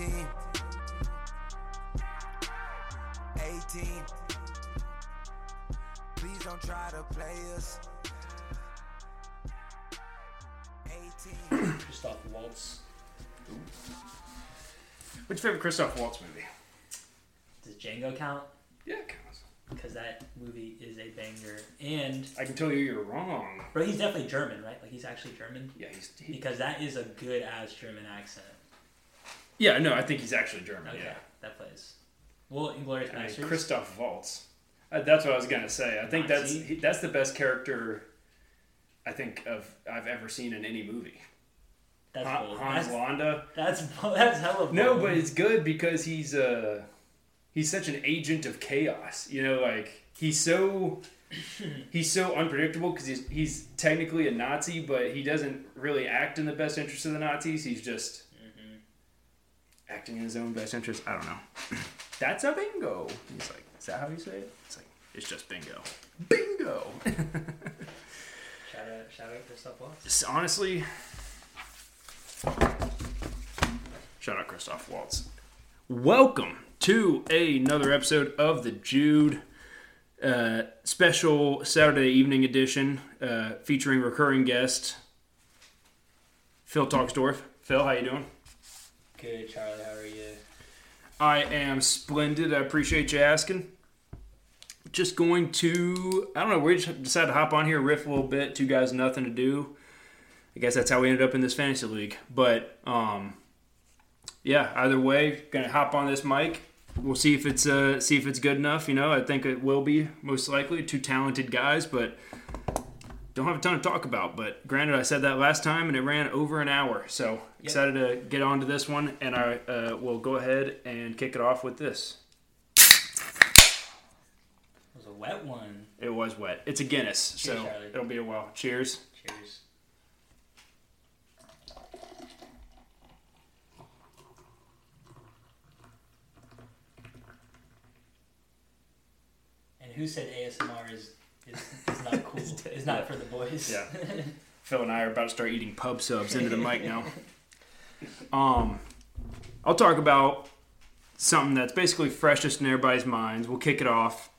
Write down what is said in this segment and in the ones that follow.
18. 18. Please don't try to play us. 18. Christoph Waltz. What's your favorite Christoph Waltz movie? Does Django count? Yeah, it counts. Because that movie is a banger. And, I can tell you you're wrong. bro, he's definitely German, right? Like, he's actually German. Yeah, he's. He, Because that is a good ass German accent. Yeah, no, I think he's actually German. Okay, Yeah. that plays. Well, Inglourious I mean, Christoph Waltz. Uh, that's what I was gonna say. I think that's he, that's the best character. I think of I've ever seen in any movie. that's Han- bold. Hans That's, Landa. that's that's hella bold. No, but it's good because he's uh he's such an agent of chaos. You know, like he's so he's so unpredictable because he's he's technically a Nazi, but he doesn't really act in the best interest of the Nazis. He's just acting in his own best interest. I don't know. That's a bingo. He's like, is that how you say it? It's like it's just bingo. Bingo. Shout out, shout out Christoph Waltz. Honestly, shout out Christoph Waltz. Welcome to another episode of the Jude uh, special Saturday evening edition, uh, featuring recurring guest Phil Talksdorf. Phil, how you doing? Good, Charlie. How are you? I am splendid. I appreciate you asking. Just going to, I don't know, we just decided to hop on here, riff a little bit. Two guys, nothing to do. I guess that's how we ended up in this fantasy league. But um, yeah, either way, gonna hop on this mic. We'll see if it's uh, see if it's good enough. You know, I think it will be most likely. Two talented guys, but don't have a ton to talk about. But granted, I said that last time, and it ran over an hour. So excited to get on to this one, and I uh, will go ahead and kick it off with this. It was a wet one. It was wet. It's a Guinness, Cheers, so Charlie. it'll be a while. Cheers. Cheers. And who said ASMR is is, is not cool? Is not for the boys. Yeah. Phil and I are about to start eating pub subs into the mic now. Um, I'll talk about something that's basically freshest in everybody's minds. We'll kick it off.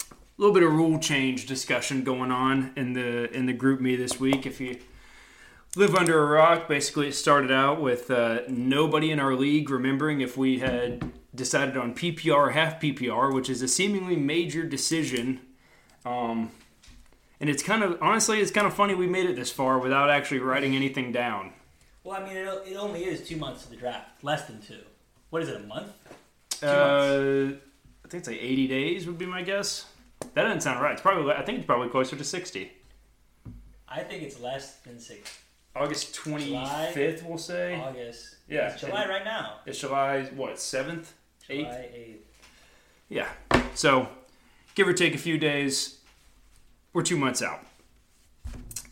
A little bit of rule change discussion going on in the in the GroupMe this week. If you live under a rock, basically it started out with uh, nobody in our league remembering if we had decided on PPR or half PPR, which is a seemingly major decision. Um, and it's kind of honestly, it's kind of funny we made it this far without actually writing anything down. Well, I mean, it, it only is two months to the draft. Less than two. What is it? A month? Two Uh, I think it's like 80 days would be my guess. That doesn't sound right. It's probably I think it's probably closer to 60. I think it's less than six. August 25th, we'll say. August. Yeah. It's July right now. It's July what seventh, eighth? Eighth. Yeah. So, give or take a few days, we're two months out.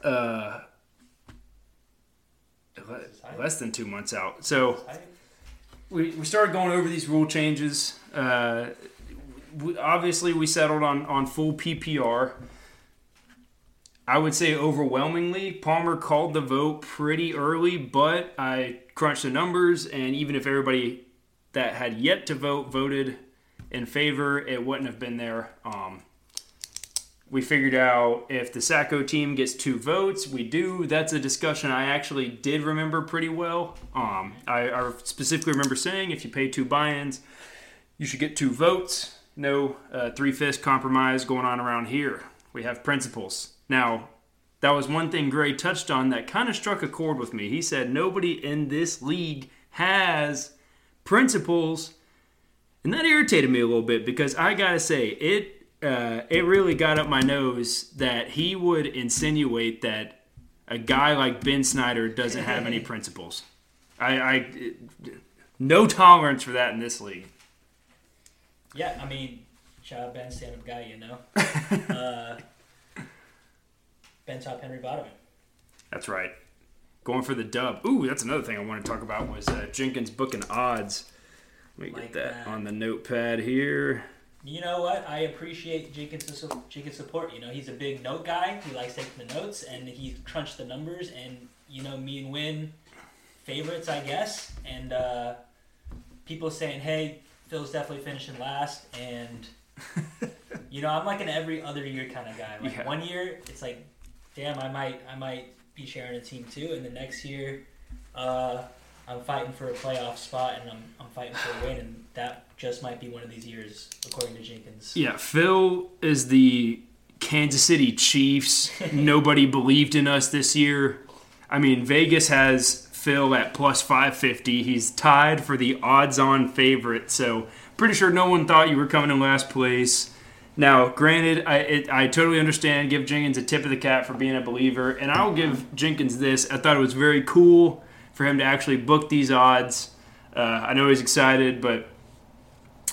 Uh, less than two months out. So we, we started going over these rule changes. Uh, we, obviously, we settled on, on full PPR. I would say overwhelmingly, Palmer called the vote pretty early, but I crunched the numbers, and even if everybody that had yet to vote voted in favor, it wouldn't have been there. Um, we figured out if the Sacco team gets two votes, we do. That's a discussion I actually did remember pretty well. Um, I, I specifically remember saying if you pay two buy-ins, you should get two votes. No uh, three-fifths compromise going on around here. We have principles. Now, that was one thing Gray touched on that kind of struck a chord with me. He said nobody in this league has principles, and that irritated me a little bit because I gotta say it. Uh, it really got up my nose that he would insinuate that a guy like Ben Snyder doesn't have any principles. I, I no tolerance for that in this league. Yeah, I mean, shout out Ben, stand up guy, you know. uh, Ben top Henry Bottom. That's right. Going for the dub. Ooh, that's another thing I want to talk about was uh, Jenkins booking odds. Let me Like get that, that. on the notepad here. You know what? I appreciate Jenkins' Jenkins' support. You know, he's a big note guy. He likes taking the notes, and he crunched the numbers. And you know, me and Win favorites, I guess. And uh, people saying, "Hey, Phil's definitely finishing last," and you know, I'm like an every other year kind of guy. Like Yeah. one year, it's like, damn, I might, I might be sharing a team too, and the next year, uh, I'm fighting for a playoff spot, and I'm, I'm fighting for a win, and that just might be one of these years, according to Jenkins. Yeah, Phil is the Kansas City Chiefs. Nobody believed in us this year. I mean, Vegas has Phil at plus 550. He's tied for the odds on favorite, so pretty sure no one thought you were coming in last place. Now, granted, I, it, I totally understand. Give Jenkins a tip of the cap for being a believer, and I'll give Jenkins this. I thought it was very cool for him to actually book these odds. Uh, I know he's excited, but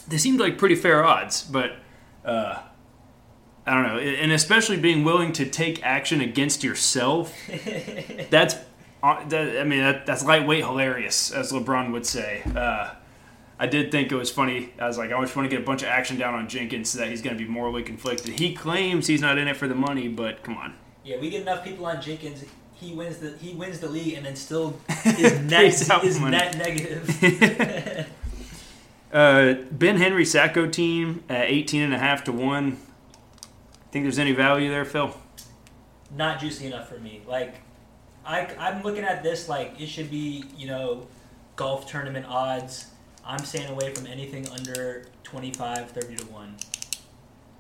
they seemed like pretty fair odds. But uh, I don't know, and especially being willing to take action against yourself. that's, uh, I mean, that, that's lightweight hilarious, as LeBron would say. Uh, I did think it was funny. I was like, I just want to get a bunch of action down on Jenkins so that he's going to be morally conflicted. He claims he's not in it for the money, but come on. Yeah, we get enough people on Jenkins. He wins the he wins the league, and then still is net is money. net negative. Uh, ben Henry Sacco team at 18 and a half to 1. Think there's any value there, Phil? not juicy enough for me. Like, I, I'm looking at this like it should be, you know, golf tournament odds. I'm staying away from anything under 25, 30 to 1.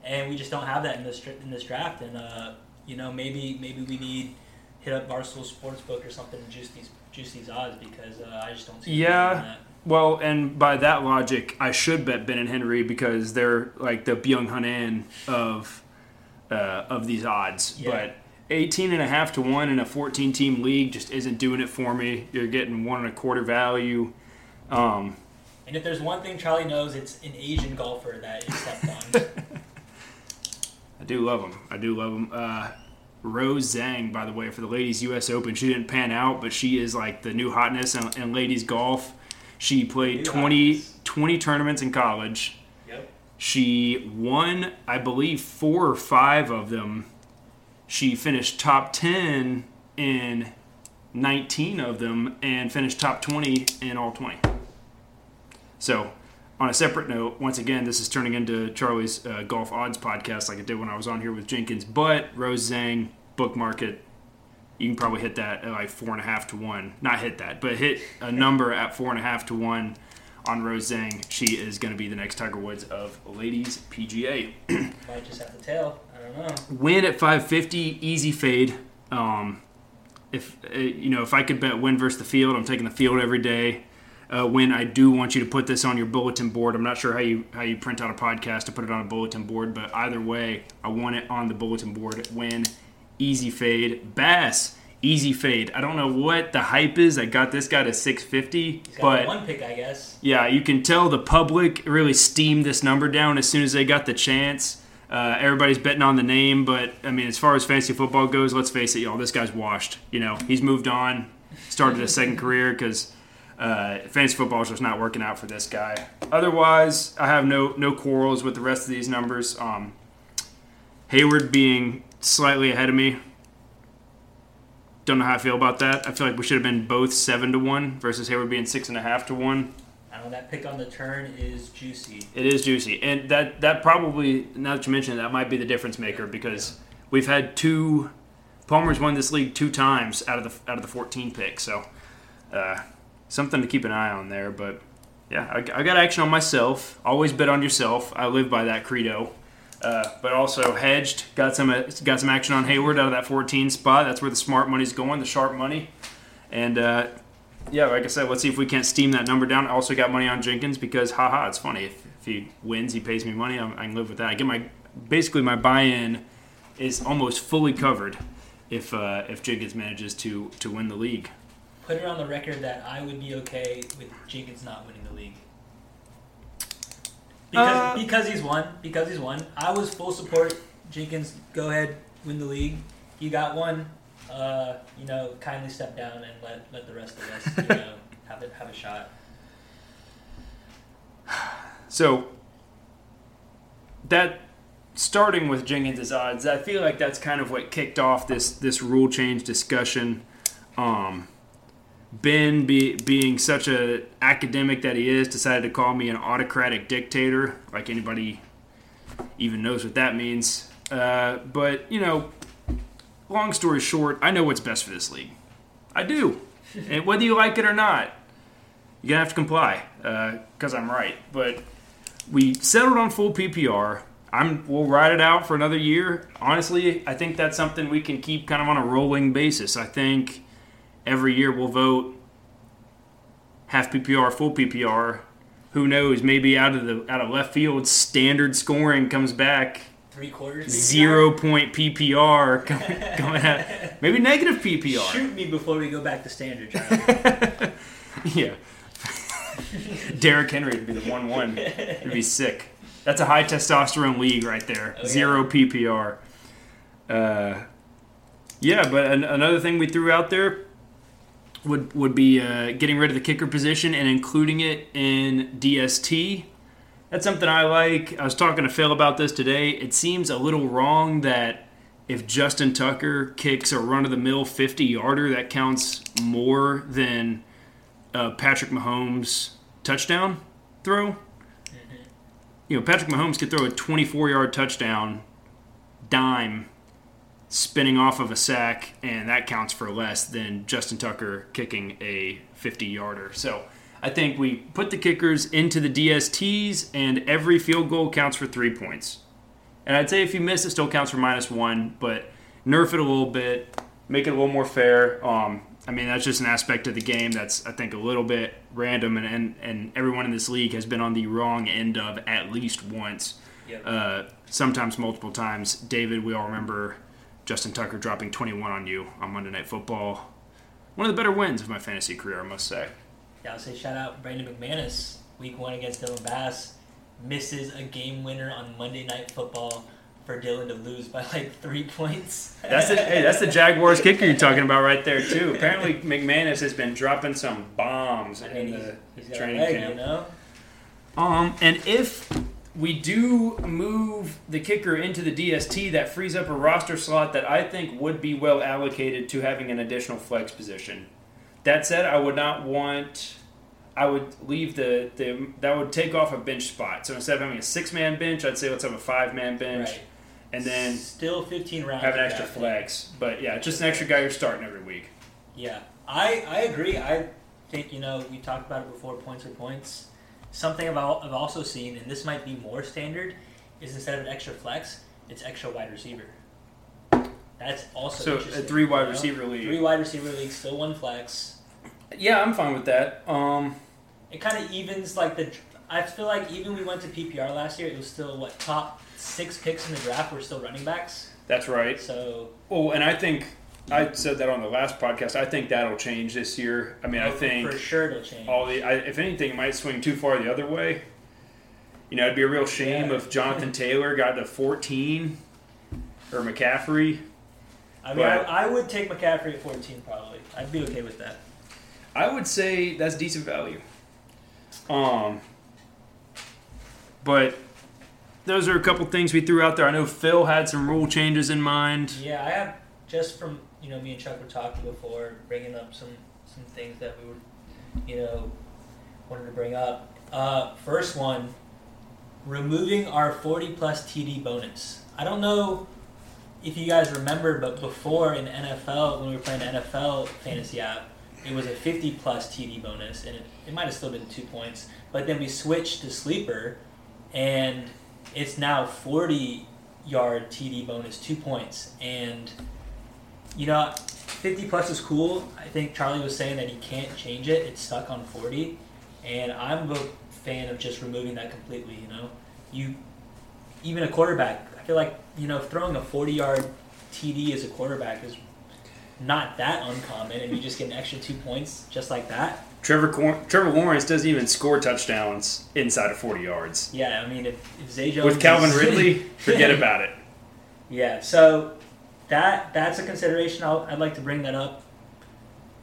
And we just don't have that in this, in this draft. And, uh, you know, maybe maybe we need hit up Barstool Sportsbook or something and juice these juice these odds because uh, I just don't see Yeah. Well, and by that logic, I should bet Ben and Henry because they're like the Byeong Hun An of uh, of these odds. Yeah. But 18 and a half to 1 in a 14 team league just isn't doing it for me. You're getting one and a quarter value. Um, And if there's one thing Charlie knows, it's an Asian golfer that is stepped on. I do love them. I do love them. Uh, Rose Zhang, by the way, for the ladies U.S. Open, she didn't pan out, but she is like the new hotness in, in ladies golf. She played New 20, 20 tournaments in college. yep. She won, I believe, four or five of them. She finished top 10 in 19 of them and finished top 20 in all 20. So, on a separate note, once again, this is turning into Charlie's uh, golf odds podcast like it did when I was on here with Jenkins. But Rose Zhang, book market, you can probably hit that at like four and a half to one. Not hit that, but hit a number at four and a half to one on Rose Zhang. She is going to be the next Tiger Woods of ladies PGA. Might just have to tell. I don't know. Win at 550, easy fade. Um, if uh, you know, if I could bet win versus the field, I'm taking the field every day. Uh, win, I do want you to put this on your bulletin board. I'm not sure how you how you print out a podcast to put it on a bulletin board, but either way, I want it on the bulletin board. Win, easy fade. Bass, easy fade. I don't know what the hype is I got this guy to 650, He's got but one pick, I guess. yeah, you can tell the public really steamed this number down as soon as they got the chance. Uh, everybody's betting on the name, but I mean, as far as fantasy football goes, let's face it, y'all. This guy's washed. You know, he's moved on, started a second career because uh, fantasy football is just not working out for this guy. Otherwise, I have no no quarrels with the rest of these numbers. Um, Hayward being slightly ahead of me. Don't know how I feel about that. I feel like we should have been both seven to one versus Hayward being six and a half to one. I know that pick on the turn is juicy. It is juicy, and that that probably now that you mention it, that might be the difference maker because we've had two Palmer's won this league two times out of the out of the 14 picks, so uh, something to keep an eye on there. But yeah, I, I got action on myself. Always bet on yourself. I live by that credo. Uh, but also hedged. Got some uh, got some action on Hayward out of that 14 spot. That's where the smart money's going, the sharp money. And uh, yeah, like I said, let's see if we can't steam that number down. I also got money on Jenkins because, haha, it's funny. If, if he wins, he pays me money. I'm, I can live with that. I get my basically my buy-in is almost fully covered if uh, if Jenkins manages to to win the league. Put it on the record that I would be okay with Jenkins not winning the league. Because, Uh, because he's won. Because he's won. I was full support. Jenkins, go ahead, win the league. You got one. Uh, you know, kindly step down and let, let the rest of us, you know, have a, have a shot. So that starting with Jenkins' odds, I feel like that's kind of what kicked off this this rule change discussion. Um, Ben, be, being such a academic that he is, decided to call me an autocratic dictator. Like anybody even knows what that means. Uh, but you know, long story short, I know what's best for this league. I do, and whether you like it or not, you're gonna have to comply because I'm right. But we settled on full PPR. I'm we'll ride it out for another year. Honestly, I think that's something we can keep kind of on a rolling basis. I think every year we'll vote half PPR, full PPR. Who knows? Maybe out of the out of left field, standard scoring comes back. Three quarters. Zero point PPR coming, coming out. Maybe negative PPR. Shoot me before we go back to standard. Yeah. Derrick Henry would be the one one. It'd be sick. That's a high testosterone league right there. Oh. Zero PPR. Uh, yeah, but an, another thing we threw out there would would be uh, getting rid of the kicker position and including it in DST. That's something I like. I was talking to Phil about this today. It seems a little wrong that if Justin Tucker kicks a run of the mill 50 yarder, that counts more than uh, Patrick Mahomes' touchdown throw. You know, Patrick Mahomes could throw a 24 yard touchdown dime spinning off of a sack, and that counts for less than Justin Tucker kicking a 50 yarder. So I think we put the kickers into the DSTs, and every field goal counts for three points. And I'd say if you miss, it still counts for minus one, but nerf it a little bit, make it a little more fair. Um, I mean, that's just an aspect of the game that's, I think, a little bit random, and, and, and everyone in this league has been on the wrong end of at least once, Yep. uh, sometimes multiple times. David, we all remember Justin Tucker dropping 21 on you on Monday Night Football. One of the better wins of my fantasy career, I must say. Yeah, I'll say shout out Brandon McManus. Week one against Dylan Bass. Misses a game winner on Monday Night Football for Dylan to lose by like three points. That's the hey, that's the Jaguars kicker you're talking about right there too. Apparently McManus has been dropping some bombs I in mean, the he's, a training leg, camp. you know? Um, and if we do move the kicker into the DST, that frees up a roster slot that I think would be well allocated to having an additional flex position. That said, I would not want. I would leave the, the that would take off a bench spot. So instead of having a six man bench, I'd say let's have a five man bench, Right. and then still 15 rounds. have an extra flex. But yeah, just an extra guy you're starting every week. Yeah, I, I agree. I think, you know, we talked about it before points are points. Something I've, I've also seen, and this might be more standard, is instead of an extra flex, it's extra wide receiver. That's also So a three wide you know? receiver league. Three wide receiver league, still one flex. Yeah, I'm fine with that. Um, It kind of evens like the. I feel like even we went to PPR last year, it was still what top six picks in the draft were still running backs. that's right. So Oh, and I think I said that on the last podcast. I think that'll change this year. I mean, I oh, think for sure it'll change. all the. I, if anything, it might swing too far the other way. You know, it'd be a real shame Yeah. if Jonathan Taylor got to 14 or McCaffrey. I mean, I, I would take McCaffrey at 14 probably. I'd be okay with that. I would say that's decent value. Um, but those are a couple things we threw out there. I know Phil had some rule changes in mind. Yeah, I have just from you know me and Chuck were talking before, bringing up some some things that we were, you know, wanted to bring up. Uh, first one, removing our 40 plus TD bonus. I don't know if you guys remember, but before in NFL when we were playing NFL fantasy app, it was a 50 plus TD bonus, and it, it might have still been two points. But then we switched to sleeper, and it's now 40 yard TD bonus, two points. And, you know, 50 plus is cool. I think Charlie was saying that he can't change it, it's stuck on 40. And I'm a fan of just removing that completely, you know? You, even a quarterback, I feel like, you know, throwing a 40 yard TD as a quarterback is not that uncommon, and you just get an extra two points just like that. Trevor Cor- Trevor Lawrence doesn't even score touchdowns inside of 40 yards. Yeah, I mean, if, if Zay Jones With Calvin Ridley, forget about it. Yeah, so that that's a consideration. I'll, I'd like to bring that up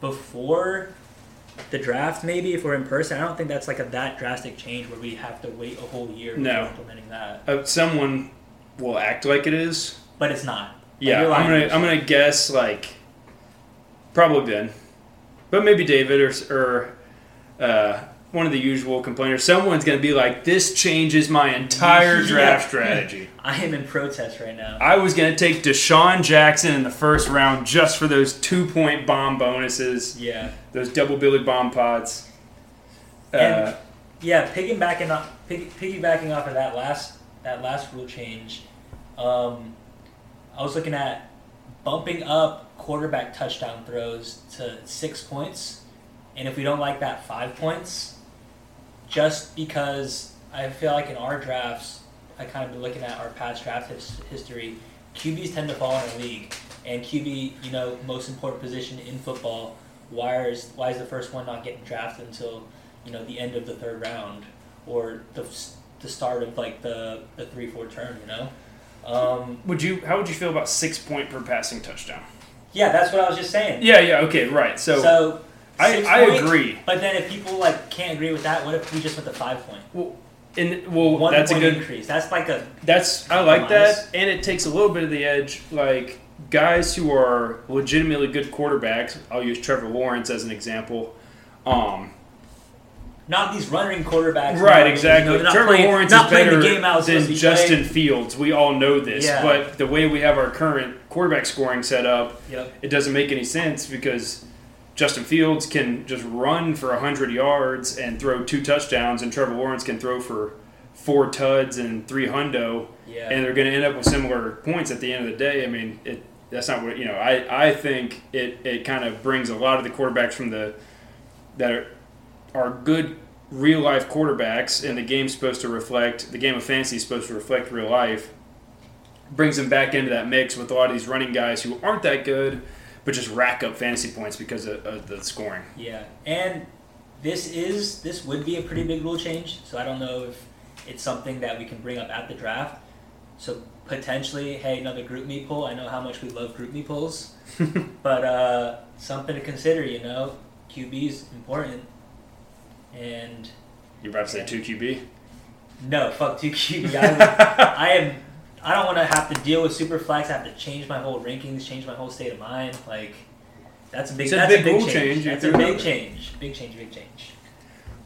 before the draft, maybe if we're in person. I don't think that's like a that drastic change where we have to wait a whole year No. implementing that. Uh, someone will act like it is. But it's not. Yeah, you're I'm gonna I'm gonna guess like probably Ben. But maybe David or, or uh, one of the usual complainers, someone's going to be like, "This changes my entire draft strategy." I am in protest right now. I was going to take DeSean Jackson in the first round just for those two point bomb bonuses, Yeah. those double Billy bomb pods. Uh, Yeah, piggybacking off, piggy, piggybacking off of that last that last rule change, um, I was looking at bumping up quarterback touchdown throws to six points, and if we don't like that, five points. Just because I feel like in our drafts, I kind of been looking at our past draft his, history. QBs tend to fall in our league, and QB, you know, most important position in football. Why is why is the first one not getting drafted until you know the end of the third round or the the start of like the the three four turn? You know. Um, would you? How would you feel about six point per passing touchdown? yeah, that's what I was just saying. Yeah, yeah, okay, right. So, So, I, six I point, agree. But then if people like can't agree with that, what if we just went to five point? Well, and well, One that's a good increase. That's like a That's I like that, and it takes a little bit of the edge. Like guys who are legitimately good quarterbacks. I'll use Trevor Lawrence as an example. Um, not these running quarterbacks. right, now, exactly. You know, Trevor playing, Lawrence is better the game out than be Justin playing. Fields. We all know this, Yeah. but the way we have our current quarterback scoring set up, Yep. it doesn't make any sense because Justin Fields can just run for hundred yards and throw two touchdowns, and Trevor Lawrence can throw for four tuds and three hundo. Yeah. and they're going to end up with similar points at the end of the day. I mean, it that's not what you know. I, I think it, it kind of brings a lot of the quarterbacks from the that are are good real life quarterbacks, and the game's supposed to reflect the game of fantasy is supposed to reflect real life. Brings them back into that mix with a lot of these running guys who aren't that good, but just rack up fantasy points because of, of the scoring. Yeah, and this is this would be a pretty big rule change. So I don't know if it's something that we can bring up at the draft. So potentially, hey, another GroupMe poll. I know how much we love GroupMe polls, but uh, something to consider. You know, QB is important, and You're about to say two QB. no, fuck two QB. I, would, I am. I don't want to have to deal with super flex. I have to change my whole rankings, change my whole state of mind. Like that's a big. It's a that's big a big change. change. That's a big change. Big change. Big change.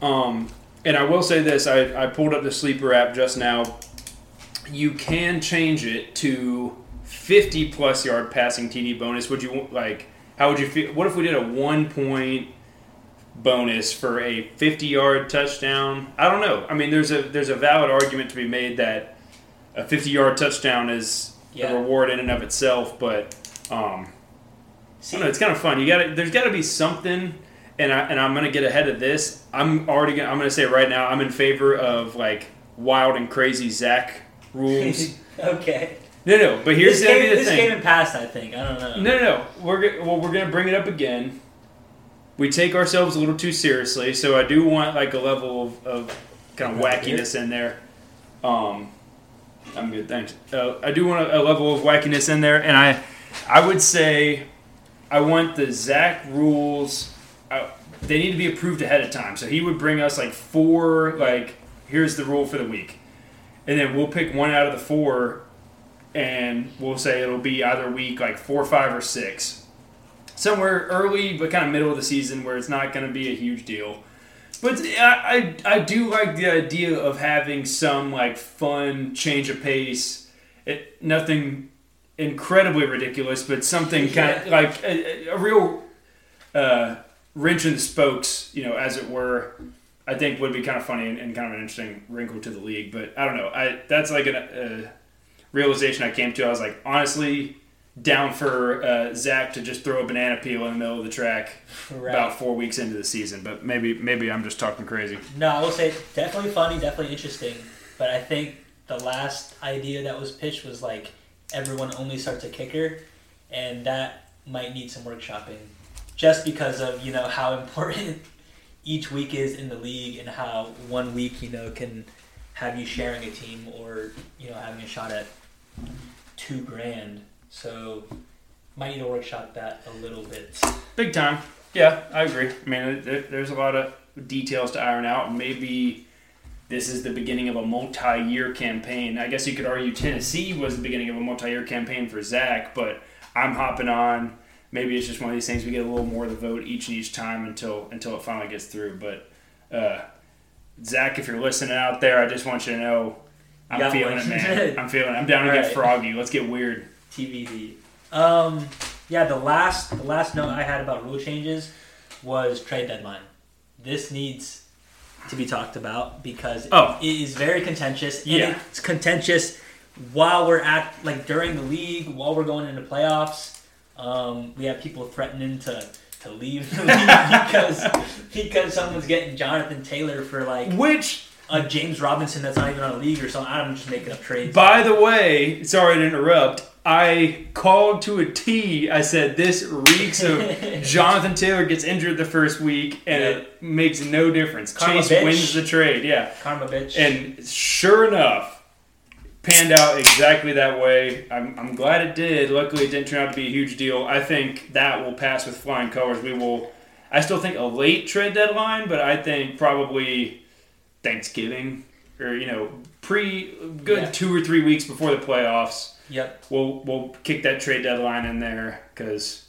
Um, and I will say this: I, I pulled up the sleeper app just now. You can change it to 50 plus yard passing TD bonus. Would you like? How would you feel? What if we did a one point bonus for a 50 yard touchdown? I don't know. I mean, there's a there's a valid argument to be made that a 50 yard touchdown is Yeah. a reward in and of itself, but um, I See, don't know. It's kind of fun. You got There's got to be something, and I and I'm gonna get ahead of this. I'm already gonna. I'm gonna say right now. I'm in favor of like wild and crazy Zach rules. okay. no, no. But here's this came, be the this thing. came in past, I think. I don't know. No, no, no. We're well. We're gonna bring it up again. We take ourselves a little too seriously, so I do want like a level of, of kind of wackiness in there. Um, I'm good, thanks. Uh, I do want a, a level of wackiness in there, and I, I would say, I want the Zach rules. Uh, they need to be approved ahead of time. So he would bring us like four. Like here's the rule for the week, and then we'll pick one out of the four and we'll say it'll be either week like four, five, or six, somewhere early but kind of middle of the season where it's not going to be a huge deal. But I, I, I do like the idea of having some like fun change of pace. It nothing incredibly ridiculous, but something kind of like a, a real uh, wrench in the spokes, you know, as it were. I think would be kind of funny and, and kind of an interesting wrinkle to the league. But I don't know. I that's like an. Uh, realization I came to. I was like, honestly, down for uh, Zach to just throw a banana peel in the middle of the track Right. about four weeks into the season. But maybe maybe I'm just talking crazy. No, I will say definitely funny, definitely interesting. But I think the last idea that was pitched was like everyone only starts a kicker, and that might need some workshopping, just because of you know how important each week is in the league and how one week you know can have you sharing a team or you know having a shot at two grand. So might need to workshop that a little bit. Big time. Yeah, I agree. I mean, there, there's a lot of details to iron out, and maybe this is the beginning of a multi-year campaign. I guess you could argue Tennessee was the beginning of a multi-year campaign for Zach, but I'm hopping on maybe it's just one of these things we get a little more of the vote each and each time until until it finally gets through. But uh, Zach, if you're listening out there, I just want you to know I'm feeling one. it, man. I'm feeling. it. I'm down to get Alright. froggy. Let's get weird. TBD. Um, yeah, the last the last note I had about rule changes was trade deadline. This needs to be talked about because Oh. it is very contentious. Yeah. it's contentious while we're at like during the league, while we're going into playoffs. Um, we have people threatening to to leave the league because because someone's getting Jonathan Taylor for like Which, a James Robinson that's not even on a league or something. I'm just making up trades. by the way, sorry to interrupt. I called to a T. I said this reeks of Jonathan Taylor gets injured the first week, and Yeah. it makes no difference. Karma Chase bitch. wins the trade. Yeah. Karma bitch. And sure enough, panned out exactly that way. I'm, I'm glad it did. Luckily, it didn't turn out to be a huge deal. I think that will pass with flying colors. We will. I still think a late trade deadline, but I think probably Thanksgiving or you know pre good Yeah. two or three weeks before the playoffs. Yep. We'll we'll kick that trade deadline in there because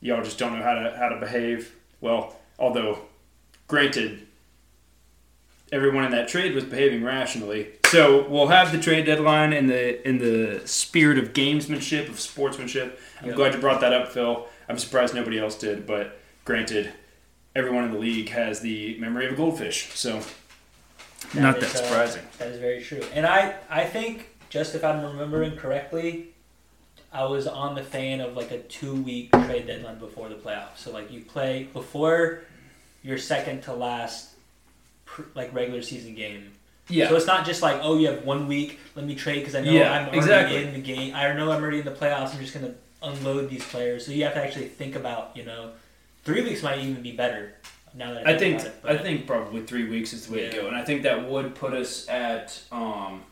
y'all just don't know how to how to behave. Well, although granted, everyone in that trade was behaving rationally. So we'll have the trade deadline in the in the spirit of gamesmanship of sportsmanship. I'm Yep. glad you brought that up, Phil. I'm surprised nobody else did, but granted, everyone in the league has the memory of a goldfish. So not is, that uh, surprising. that is very true. And I, I think, just if I'm remembering correctly, I was on the fan of like a two week trade deadline before the playoffs. So, like, you play before your second to last, pr- like, regular season game. yeah. So it's not just like, oh, you have one week, let me trade because I know Yeah, I'm already exactly. in the game. I know I'm already in the playoffs. I'm just going to unload these players. So you have to actually think about, you know, three weeks might even be better now that I I think, think it. I think probably three weeks is the way to go, and I think that would put us at um,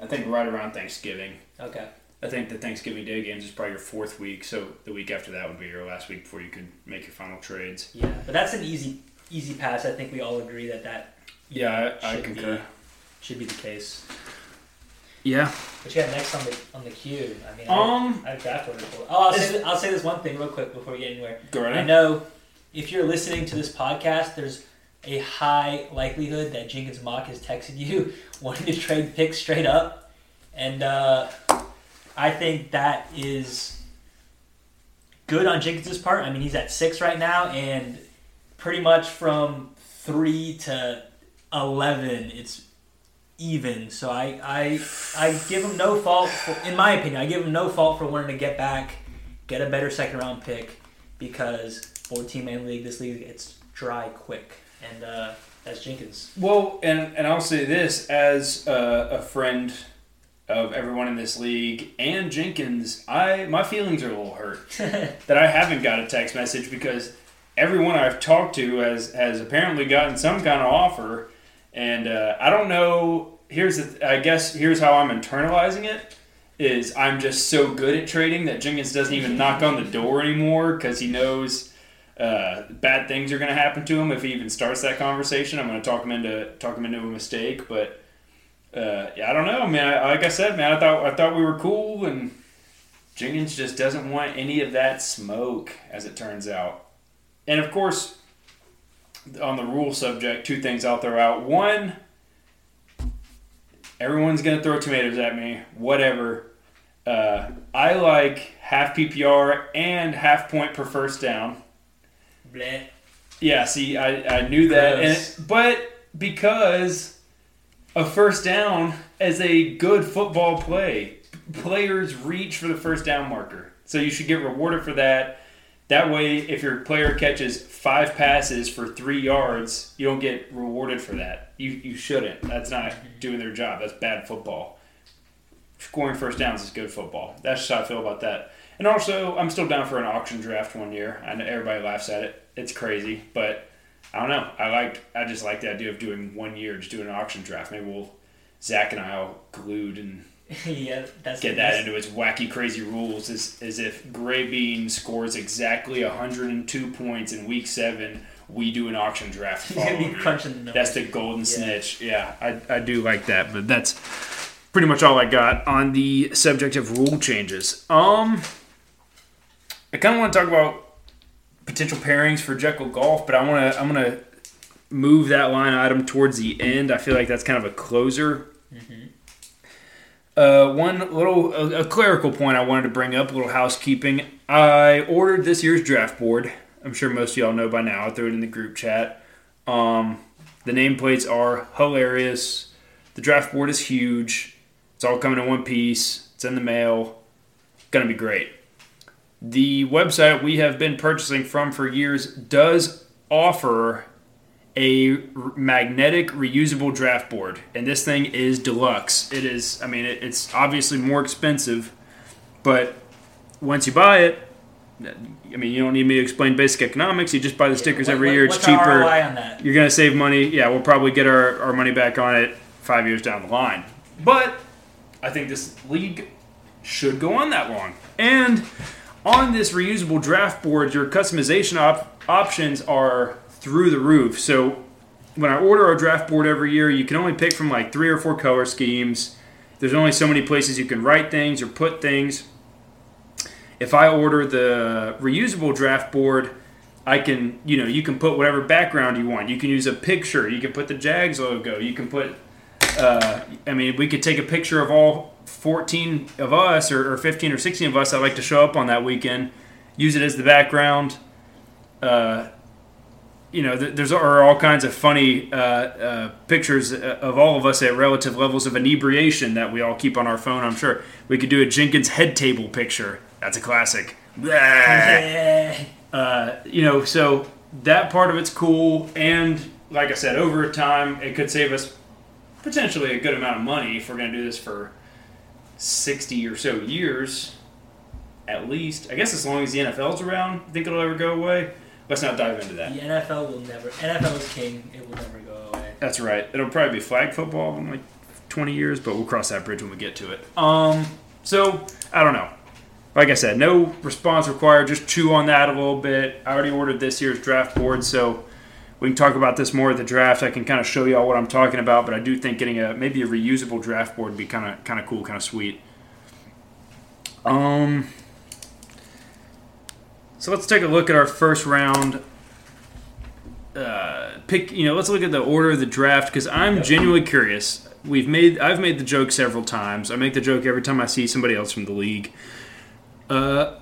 I think right around Thanksgiving. Okay. I think the Thanksgiving Day games is probably your fourth week, so the week after that would be your last week before you could make your final trades. Yeah, but that's an easy easy pass. I think we all agree that that Yeah, I, I Should concur. be. should be the case. Yeah. What you got next on the on the queue? I mean, Um. I, I have draft order pulled. Oh, I'll Is- say, th- I'll say this one thing real quick before we get anywhere. Go right I know if you're listening to this podcast, there's a high likelihood that Jenkins Mock has texted you wanting to trade picks straight up, and uh, I think that is good on Jenkins' part. I mean, he's at six right now, and pretty much from three to eleven, it's even. So I I I give him no fault. For, in my opinion, I give him no fault for wanting to get back, get a better second round pick, because 14 man league, this league it's dry quick, and uh, that's Jenkins. Well, and and I'll say this as a, a friend of everyone in this league and Jenkins, I my feelings are a little hurt that I haven't got a text message because everyone I've talked to has has apparently gotten some kind of offer, and uh, I don't know. Here's the, I guess here's how I'm internalizing it. Is I'm just so good at trading that Jenkins doesn't even knock on the door anymore because he knows uh, bad things are going to happen to him if he even starts that conversation. I'm going to talk him into talk him into a mistake, but uh, yeah, I don't know, man. I, like I said, man, I thought I thought we were cool, and Jenkins just doesn't want any of that smoke, as it turns out. And of course, on the rule subject, two things I'll throw out. One, everyone's going to throw tomatoes at me. Whatever. Uh, I like half PPR and half point per first down. Bleh. Yeah, see, I, I knew that, Gross. and, but because a first down is a good football play, players reach for the first down marker, so you should get rewarded for that. That way, if your player catches five passes for three yards, you don't get rewarded for that. You you shouldn't. That's not doing their job. That's bad football. Scoring first downs is good football. That's just how I feel about that. And also, I'm still down for an auction draft one year. I know everybody laughs at it. It's crazy, but I don't know. I like. I just like the idea of doing one year, just doing an auction draft. Maybe we'll Zach and I will glued and yeah, that's get that into its wacky, crazy rules. As as if Gray Bean scores exactly 102 points in Week Seven, we do an auction draft. He's gonna be crunching the numbers. That's the golden snitch. Yeah, I, I do like that, but that's pretty much all I got on the subject of rule changes. Um, I kind of want to talk about potential pairings for Jekyll Golf, but I want to I'm going to move that line item towards the end. I feel like that's kind of a closer. Uh, one little a, a clerical point I wanted to bring up, a little housekeeping. I ordered this year's draft board. I'm sure most of y'all know by now. I threw it in the group chat. Um, the nameplates are hilarious. The draft board is huge. It's all coming in one piece. It's in the mail. Gonna be great. The website we have been purchasing from for years does offer a magnetic reusable draft board, and this thing is deluxe. It is. I mean, it's obviously more expensive, but once you buy it, I mean, you don't need me to explain basic economics. You just buy the stickers What- every year. It's cheaper. ROI on that? You're gonna save money. Yeah, we'll probably get our, our money back on it five years down the line. But I think this league should go on that long. And on this reusable draft board, your customization op- options are through the roof. So when I order a draft board every year, you can only pick from like three or four color schemes. There's only so many places you can write things or put things. If I order the reusable draft board, I can, you know, you can put whatever background you want. You can use a picture. You can put the Jags logo. You can put, uh, I mean, we could take a picture of all 14 of us or, or 15 or 16 of us that like to show up on that weekend, use it as the background. Uh, you know, th- there's are all kinds of funny uh, uh, pictures uh, of all of us at relative levels of inebriation that we all keep on our phone. I'm sure we could do a Jenkins head table picture. That's a classic. Yeah. Uh, you know, so that part of it's cool, and like I said, over time, it could save us potentially a good amount of money if we're going to do this for sixty or so years, at least. I guess as long as the NFL's around, I think it'll ever go away. Let's not dive into that. The NFL will never. NFL is king. It will never go away. That's right. It'll probably be flag football in like 20 years, but we'll cross that bridge when we get to it. Um, so I don't know. Like I said, no response required. Just chew on that a little bit. I already ordered this year's draft board, so we can talk about this more at the draft. I can kind of show y'all what I'm talking about, but I do think getting a maybe a reusable draft board would be kind of kind of cool, kind of sweet. Um. So let's take a look at our first round uh, pick you know let's look at the order of the draft because i'm genuinely curious we've made i've made the joke several times i make the joke every time i see somebody else from the league uh,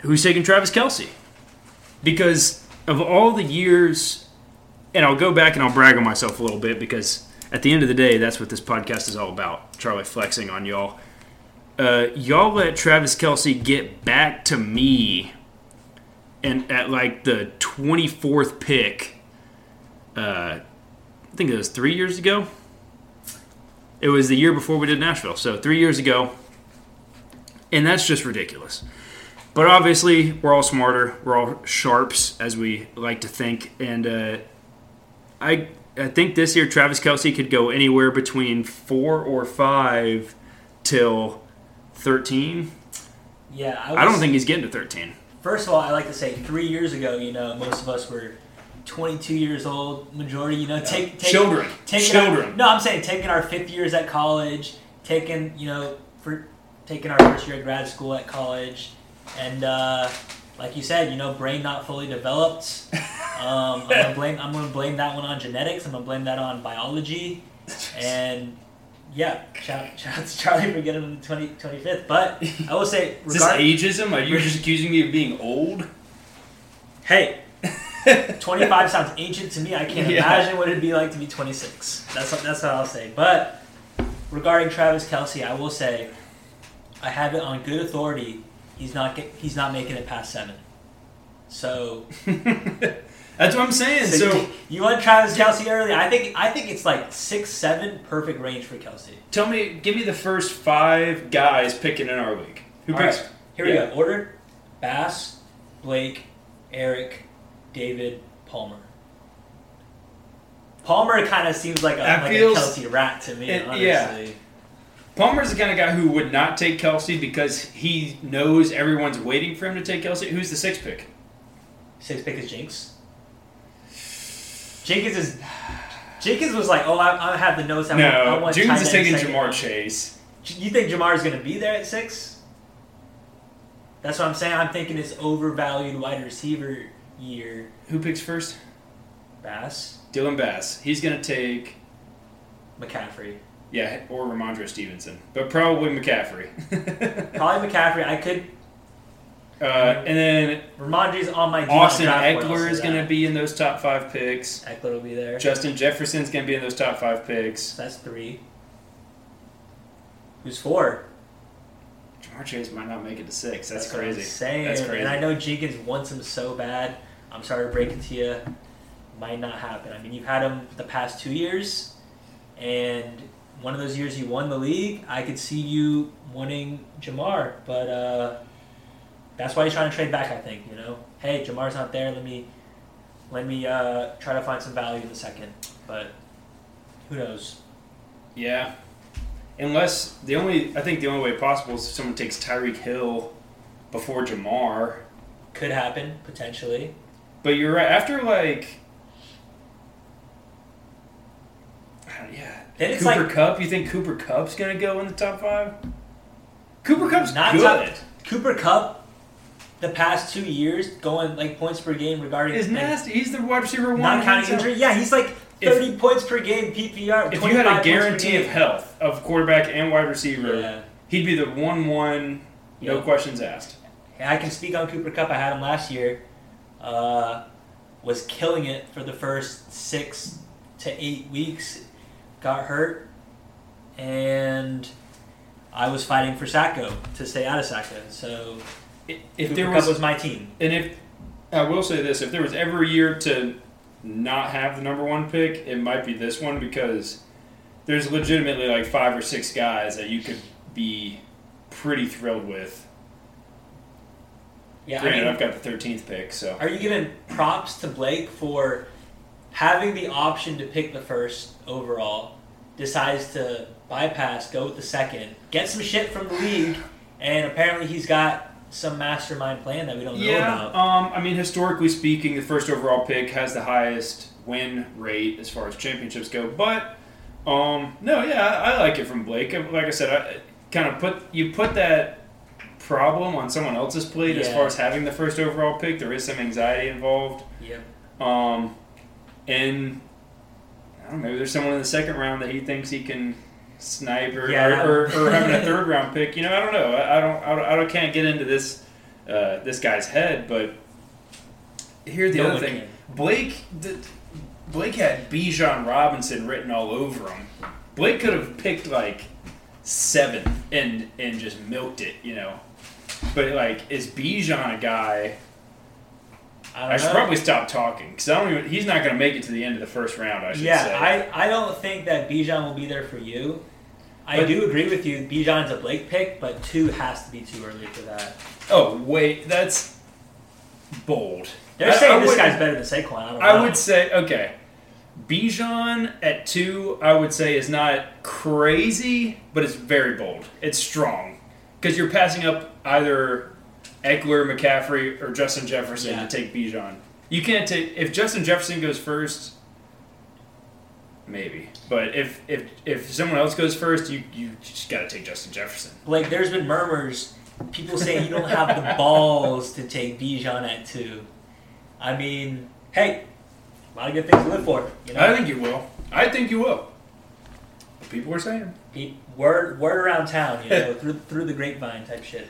who's taking travis kelce because of all the years and i'll go back and i'll brag on myself a little bit because at the end of the day that's what this podcast is all about charlie flexing on y'all uh, y'all let travis kelce get back to me and at like the 24th pick uh, I think it was three years ago. It was the year before we did Nashville, so three years ago, and that's just ridiculous. But obviously, we're all smarter. We're all sharps, as we like to think, and uh, I I think this year Travis Kelce could go anywhere between four or five till thirteen. Yeah, I, I don't think he's getting to thirteen. First of all, I like to say three years ago, you know, most of us were 22 years old. Majority, you know, take, take Children, taking our- children. no, I'm saying taking our fifth years at college, taking you know, for taking our first year at grad school at college, and uh, like you said, you know, brain not fully developed. Um, I'm gonna blame I'm gonna blame that one on genetics. I'm gonna blame that on biology, and yeah, shout, shout out to Charlie for getting him the 20, 25th. But I will say, Is this ageism? Are you're just accusing me of being old? Hey, 25 sounds ancient to me. I can't Yeah. imagine what it'd be like to be 26. That's that's what I'll say. But regarding Travis Kelce, I will say I have it on good authority. He's not get, he's not making it past seven. So, That's what I'm saying. so So you, you want Travis Kelce early? I think I think it's like six seven, perfect range for Kelce. tell me, give me the first five guys picking in our league. Who All picks? right, here we go. Order: Bass, Blake, Eric, David, Palmer. Palmer kind of seems like a, That like feels- a Kelce rat to me. it- honestly. yeah. Palmer's the kind of guy who would not take Kelce because he knows everyone's waiting for him to take Kelce. Who's the sixth pick? Six pick is Jinx. Jenkins is. Jenkins was like, oh, I, I have the nose. I want, I no, want Jenkins is taking Ja'Marr. Chase. You think Ja'Marr is going to be there at six? That's what I'm saying. I'm thinking it's overvalued wide receiver year. Who picks first? Bass, Dylan Bass. He's going to take, McCaffrey, yeah, or Rhamondre Stevenson, but probably McCaffrey. probably McCaffrey. I could. uh, and then Rhamondre's on my Austin draft board, I'll Ekeler is going to be in those top five picks. Ekeler will be there. Justin Jefferson's going to be in those top five picks. That's three. Who's four? Ja'Marr Chase might not make it to six. That's, what I'm crazy. saying. That's crazy. And I know Jenkins wants him so bad. I'm sorry to break it to you. Might not happen. I mean, you've had him the past two years, and one of those years you won the league. I could see you wanting Ja'Marr, but uh, that's why he's trying to trade back. I think you know, hey, Ja'Marr's not there. Let me let me uh, try to find some value in the second. But who knows? Yeah. Unless the only, I think the only way possible is if someone takes Tyreek Hill before Ja'Marr. Could happen potentially. But you're right. After like, yeah, Then it's Cooper like Kupp. You think Cooper Kupp's gonna go in the top five? Cooper Kupp's Not good. top- Cooper Kupp. The past two years, going like points per game regarding Is nasty. He's the wide receiver one. Not counting injury. Yeah, he's like If- 30 points per game PPR. If you had a guarantee of health of quarterback and wide receiver, Yeah. he'd be the one-one, no Yeah. questions asked. I can speak on Cooper Kupp. I had him last year. Uh, was killing it for the first six to eight weeks. Got hurt, and I was fighting for Sacko to stay out of Sacko. So If Cooper there Kupp was was my team. And if I will say this, if there was ever a year to not have the number one pick, it might be this one because there's legitimately like five or six guys that you could be pretty thrilled with. Yeah, I mean, I've got the thirteenth pick, so Are you giving props to Blake for having the option to pick the first overall, decides to bypass, go with the second, get some shit from the league, and apparently he's got some mastermind plan that we don't know about. Um, I mean, historically speaking, the first overall pick has the highest win rate as far as championships go. But um, no, yeah, I, I like it from Blake. Like I said, I kind of put you put that problem on someone else's plate as far as having the first overall pick. There is some anxiety involved. Yep. Um, and I don't know, maybe there's someone in the second round that he thinks he can snipe or, Yeah. or, or, or having a third round pick. You know, I don't know. I, I don't. I, don't, I don't can't get into this uh, this guy's head, but here's the No other thing. can. Blake, the, Blake had Bijan Robinson written all over him. Blake could have picked like seven and and just milked it, you know. But like, is Bijan a guy? I don't I should know. probably stop talking because I don't even. He's not going to make it to the end of the first round. I should yeah, say. I, I don't think that Bijan will be there for you. I But- do agree with you. Bijan's a Blake pick, but two has to be too early for that. oh wait, that's bold. They're I- saying I this would- guy's better than Saquon. I don't know. I would say okay. Bijan at two, I would say is not crazy, but it's very bold. It's strong because you're passing up either Ekeler, McCaffrey, or Justin Jefferson Yeah. to take Bijan. You can't take if Justin Jefferson goes first. Maybe, but if if if someone else goes first, you you just got to take Justin Jefferson. Like there's been murmurs, people saying you don't have the balls to take Bijan at two. I mean, hey, a lot of good things to live for. You know, I think you will. I think you will. But people were saying. Word word around town, you know, through through the grapevine type shit.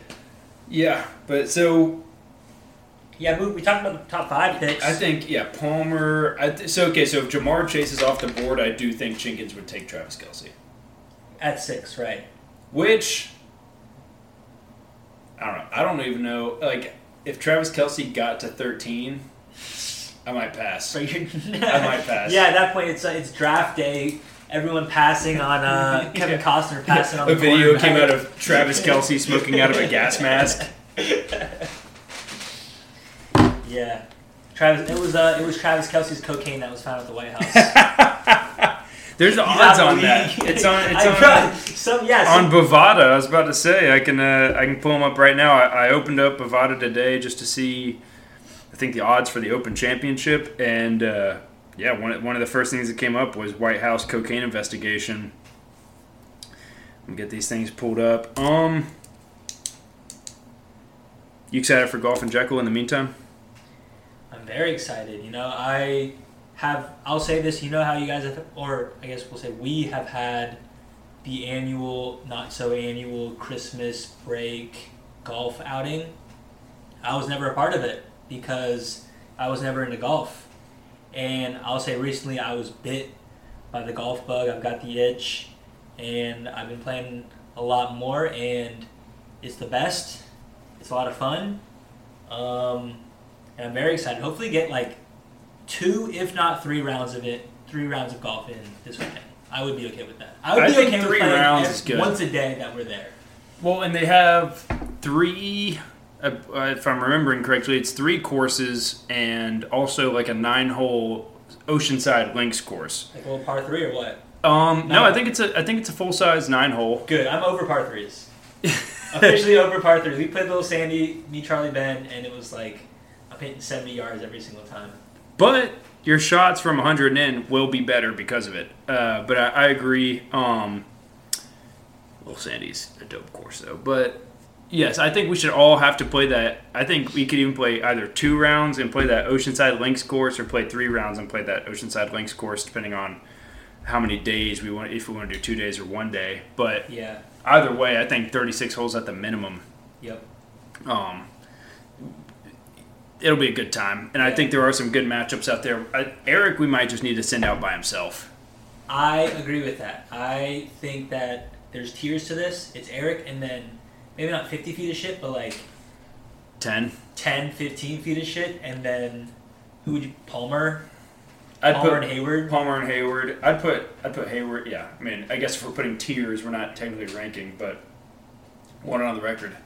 Yeah, but so Yeah, we, we talked about the top five picks. I think yeah, Palmer. I th- so okay, so if Ja'Marr Chase is off the board, I do think Jenkins would take Travis Kelce, at six, right? which I don't know. I don't even know. Like if Travis Kelce got to thirteen, I might pass. I might pass. Yeah, at that point it's uh, it's draft day. Everyone passing on uh, Kevin Yeah. Costner passing on A the video came out of Travis Kelce smoking out of a gas mask. Yeah, Travis. It was uh, it was Travis Kelce's cocaine that was found at the White House. There's He's odds on that. It's on. It's on. tried- some yeah. on Bovada, I was about to say I can uh, I can pull them up right now. I, I opened up Bovada today just to see, I think the odds for the Open Championship, and uh, yeah, one one of the first things that came up was White House cocaine investigation. Let me get these things pulled up. Um, You excited for golf and Jekyll in the meantime? I'm very excited. You know, I have. I'll say this. You know how you guys have, or I guess we'll say we have had the annual, not so annual Christmas break golf outing. I was never a part of it because I was never into golf, and I'll say recently I was bit by the golf bug. I've got the itch, and I've been playing a lot more, and it's the best. It's a lot of fun. Um, and I'm very excited. Hopefully, get like two, if not three rounds of it, three rounds of golf in this weekend. I would be okay with that. I would I be okay three with playing rounds ev- is good. once a day that we're there. Well, and they have three. Uh, uh, if I'm remembering correctly, it's three courses and also like a nine-hole Oceanside links course. Like a little par three or what? Um, no. I think it's a I think it's a full size nine hole. Good. I'm over par threes. Officially over par threes. We played Little Sandy, me, Charlie, Ben, and it was like I'm hitting 70 yards every single time. But your shots from 100 and in will be better because of it. Uh, but I, I agree. Um, Little Sandy's a dope course though. But yes, I think we should all have to play that. I think we could even play either two rounds and play that Oceanside Links course, or play three rounds and play that Oceanside Links course, depending on how many days we want. If we want to do two days or one day. But Yeah. either way, I think 36 holes at the minimum. Yep. Um, it'll be a good time, and I think there are some good matchups out there. I, Eric, we might just need to send out by himself. I agree with that. I think that there's tiers to this. It's Eric, and then maybe not 50 feet of shit, but like Ten. 10, 15 feet of shit, and then who would you Palmer? I'd Palmer put and Hayward. Palmer and Hayward. I'd put I'd put Hayward. Yeah, I mean, I guess if we're putting tiers, we're not technically ranking, but one on the record.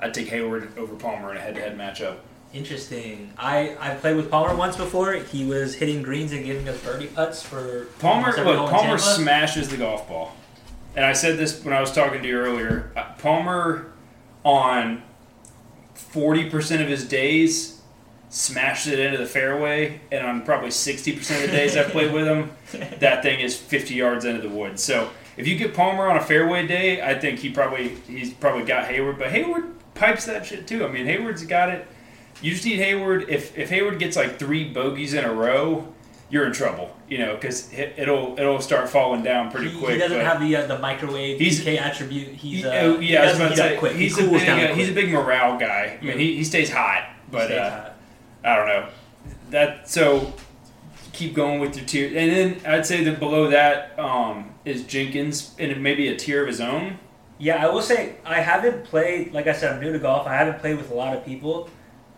I'd take Hayward over Palmer in a head-to-head matchup. Interesting. I I played with Palmer once before. He was hitting greens and giving us birdie putts for Palmer, almost every hole look, Palmer smashes the golf ball, and I said this when I was talking to you earlier. Uh, Palmer, on forty percent of his days, smashed it into the fairway, and on probably sixty percent of the days I've played with him, that thing is fifty yards into the woods. So if you get Palmer on a fairway day, I think he probably he's probably got Hayward, but Hayward pipes that shit too. I mean, Hayward's got it. You just need Hayward. If if Hayward gets like three bogeys in a row, you're in trouble. You know, because it, it'll it'll start falling down pretty he, quick. he doesn't have the uh, the microwave He's- PK attribute. He's uh, he yeah, I was about to say quick. he's he a big uh, he's a big morale guy. I mean, he, he stays hot, but stays uh, hot. I don't know. That so keep going with your tier, and then I'd say that below that um, is Jenkins, and maybe a tier of his own. Yeah, I will say I haven't played. Like I said, I'm new to golf. I haven't played with a lot of people,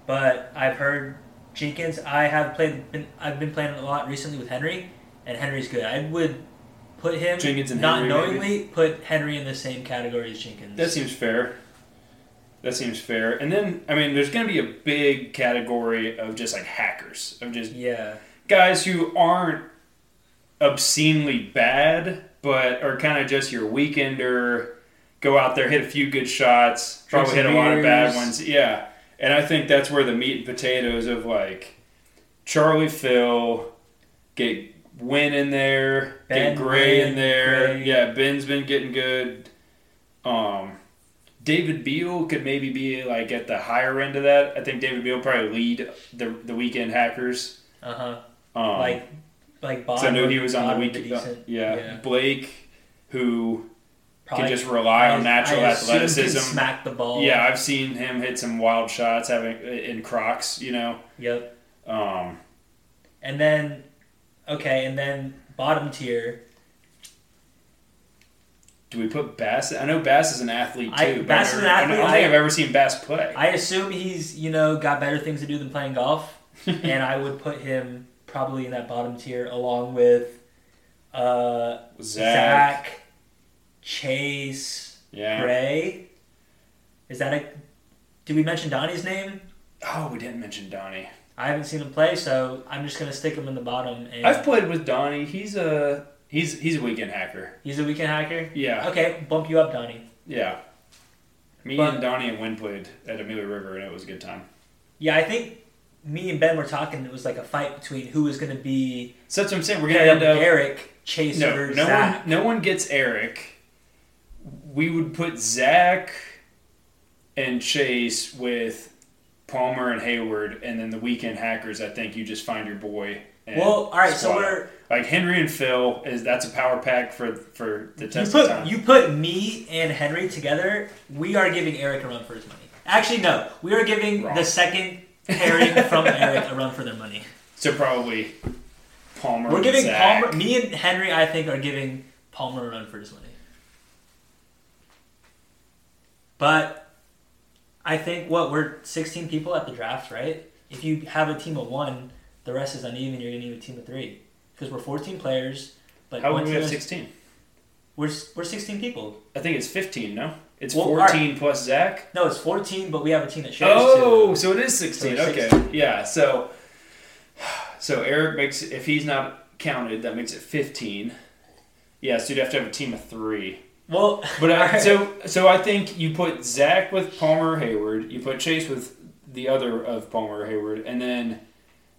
but I've heard Jenkins. I have played. Been, I've been playing a lot recently with Henry, and Henry's good. I would put him Jenkins and not Henry, knowingly put Henry in the same category as Jenkins. That seems fair. That seems fair. And then I mean, there's going to be a big category of just like hackers, of just yeah, guys who aren't obscenely bad, but are kind of just your weekender. Go out there, hit a few good shots, probably hit a lot of bad ones. Yeah, and I think that's where the meat and potatoes of like Charlie Phil get Win in there, Ben, get Gray in there. Gray. Yeah, Ben's been getting good. Um, David Beal could maybe be like at the higher end of that. I think David Beal probably lead the the weekend hackers. uh huh. Um, like like bottom. so I know he was on the weekend. decent- yeah. yeah. Blake, who Probably- can just rely on natural I athleticism. Smack the ball. Yeah, I've seen him hit some wild shots having in Crocs. You know, Yep. um, And then, okay, and then bottom tier. do we put Bass? I know Bass is an athlete too. I- Bass is an never- I athlete. don't think I've ever seen Bass play. I assume he's you know got better things to do than playing golf, and I would put him probably in that bottom tier along with uh, Zach, Zach, Chase, yeah. Gray. Is that a? Did we mention Donnie's name? Oh, we didn't mention Donnie. I haven't seen him play, so I'm just gonna stick him in the bottom. And I've played with Donnie. He's a he's he's a weekend hacker. he's a weekend hacker. Yeah, Okay, bump you up, Donnie. yeah. Me But- and Donnie and Win played at Amelia River, and it was a good time. Yeah, I think me and Ben were talking. It was like a fight between who was gonna be So that's what I'm saying. We're gonna paired end up. Eric, Chase, No, no Zach. one, no one gets Eric. We would put Zach and Chase with Palmer and Hayward, and then the weekend hackers. I think you just find your boy. And Well, all right, so we're up. like Henry and Phil is that's a power pack for for the you test of put time. you put me and Henry together. We are giving Eric a run for his money. Actually, no, we are giving Wrong. the second pairing from Eric a run for their money. so probably Palmer. We're and giving Zach. Palmer. Me and Henry, I think, are giving Palmer a run for his money. But I think what we're 16 people at the draft, right? If you have a team of one, the rest is uneven. You're gonna need a team of three because we're 14 players. But How would we have sixteen? We're we're 16 people. I think it's fifteen. No, it's Well, all fourteen plus Zach. No, it's 14, but we have a team that shares Oh, two. so it is sixteen. So okay, 16. yeah. So, so Eric makes if he's not counted, that makes it fifteen. Yeah, so you'd have to have a team of three. Well, But alright. so so I think you put Zach with Palmer Hayward, you put Chase with the other of Palmer Hayward, and then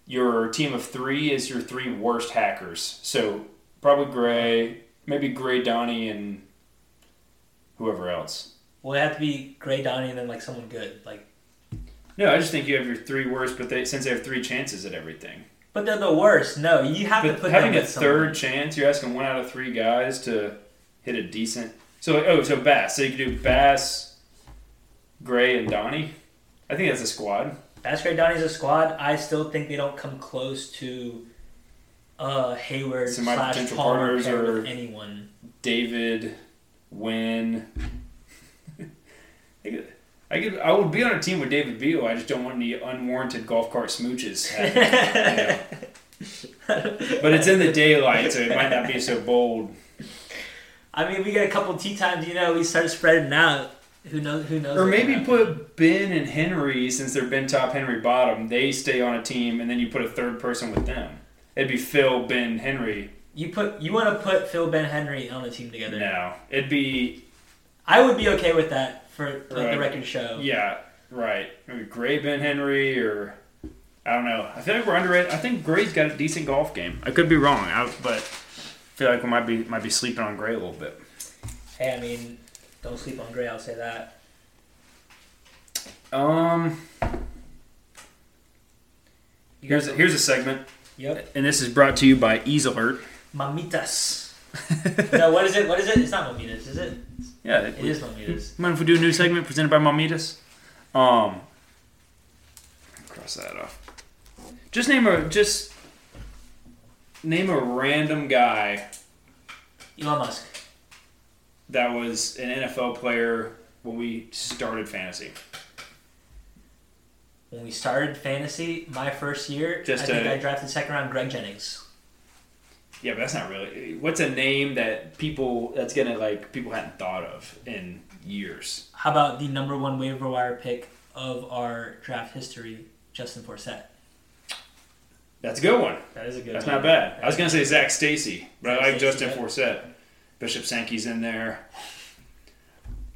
your team of three is your three worst hackers. So probably Gray, maybe Gray, Donnie, and whoever else. well, it have to be Gray, Donnie, and then like someone good. Like, No, I just think you have your three worst, but they since they have three chances at everything. but they're the worst. No, you have to put having them a third someone. chance, you're asking one out of three guys to hit a decent. So oh, so Bass. So you could do Bass, Gray, and Donnie. I think that's a squad. Bass, Gray, Donnie's a squad. I still think they don't come close to uh, Hayward So slash Palmer partners paired are- with anyone. David, Wynn. I could, I could, I would be on a team with David Beal. I just don't want any unwarranted golf cart smooches. happening, you know. But it's in the daylight, so it might not be so bold. I mean, we get a couple tea times. You know, we start spreading out. Who knows? Who knows? Or maybe put Ben and Henry, since they're Ben top, Henry bottom. They stay on a team, and then you put a third person with them. It'd be Phil, Ben, Henry. You put you want to put Phil Ben Henry on a team together. No, it'd be I would be okay with that for like, Right. the record show. yeah, right. Maybe Gray, Ben, Henry, or I don't know. I feel like we're underrated. I think Gray's got a decent golf game. I could be wrong, I, but feel like we might be might be sleeping on Gray a little bit. Hey, I mean, don't sleep on Gray. I'll say that. Um, here's a, here's a segment, Yep. and this is brought to you by Ease Alert. Mamitas. no, what is it? What is it? It's not mamitas, is it? Yeah, It is mamitas. Mind if we do a new segment presented by Mamitas? Um, cross that off. Just name a just name a random guy Elon Musk. that was an NFL player when we started fantasy. When we started fantasy, my first year, Just I think a- I drafted second round Greg Jennings. Yeah, but that's not really. What's a name that people that's gonna like people hadn't thought of in years? How about the number one waiver wire pick of our draft history, Justin Forsett? That's a good one. That is a good one. That's one. not bad. I was gonna say Zac Stacy, but Zach I like Stacy, Justin yeah. Forsett. Bishop Sankey's in there.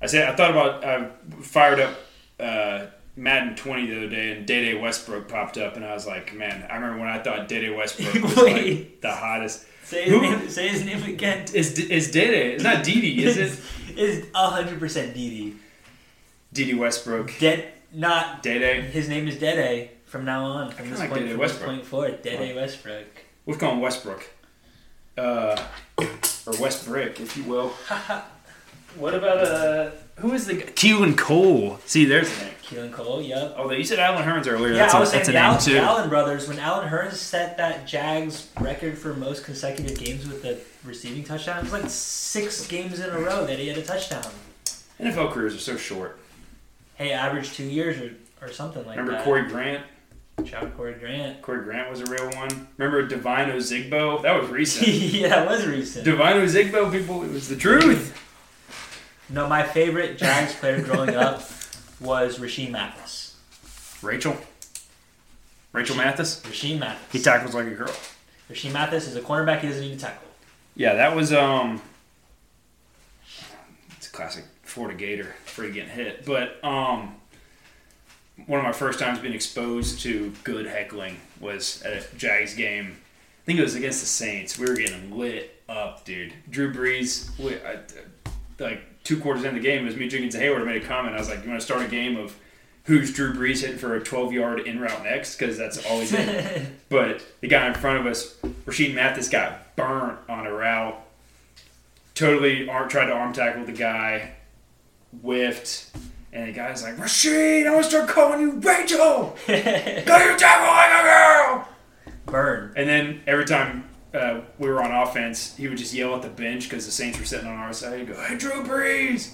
I said I thought about I fired up uh, Madden 20 the other day, and Day Day Westbrook popped up, and I was like, man, I remember when I thought Day Day Westbrook was like the hottest. Say his, Who- name, say his name again. Is is Day Day? It's not Didi, is it? Is hundred percent Didi. Didi Westbrook. Dead, not Day Day. his name is Dede from now on. From this point, from this Westbrook. point forward, Dede Westbrook. We've gone Westbrook, uh, or Westbrook, if you will. what about uh? Who is the guy? Keelan Cole? See, there's the name. Keelan Cole, yep. Although you said Allen Hurns earlier. Yeah, that's I a, was saying that's a the, name Allen, too. the Allen brothers. When Allen Hurns set that Jags record for most consecutive games with a receiving touchdown, it was like six games in a row that he had a touchdown. NFL careers are so short. Hey, average two years or, or something like Remember that. Corey Grant? Shout out Corey Grant. Corey Grant was a real one. Remember Devine Ozigbo? That was recent. yeah, it was recent. Devine Ozigbo, people, it was the truth. No, my favorite Jags player growing up was Rashean Mathis. Rachel. Rachel Mathis. Rashean Mathis. He tackles like a girl. Rashean Mathis is a cornerback. He doesn't need to tackle. Yeah, that was um. It's a classic Florida Gator, of getting hit. But um, one of my first times being exposed to good heckling was at a Jags game. I think it was against the Saints. We were getting lit up, dude. Drew Brees, we, I, like two quarters in the game, it was me, Jenkins, and Hayward. I made a comment. I was like, "You want to start a game of who's Drew Brees hitting for a 12 yard in route next?" Because that's always did. but the guy in front of us, Rashean Mathis, got burnt on a route. Totally arm, tried to arm tackle the guy, whiffed, and the guy's like, "Rasheed, I'm gonna start calling you Rachel. Go your tackle like a girl." Burn. And then every time uh, we were on offense, he would just yell at the bench because the Saints were sitting on our side. He'd go, "Hey, Drew Brees,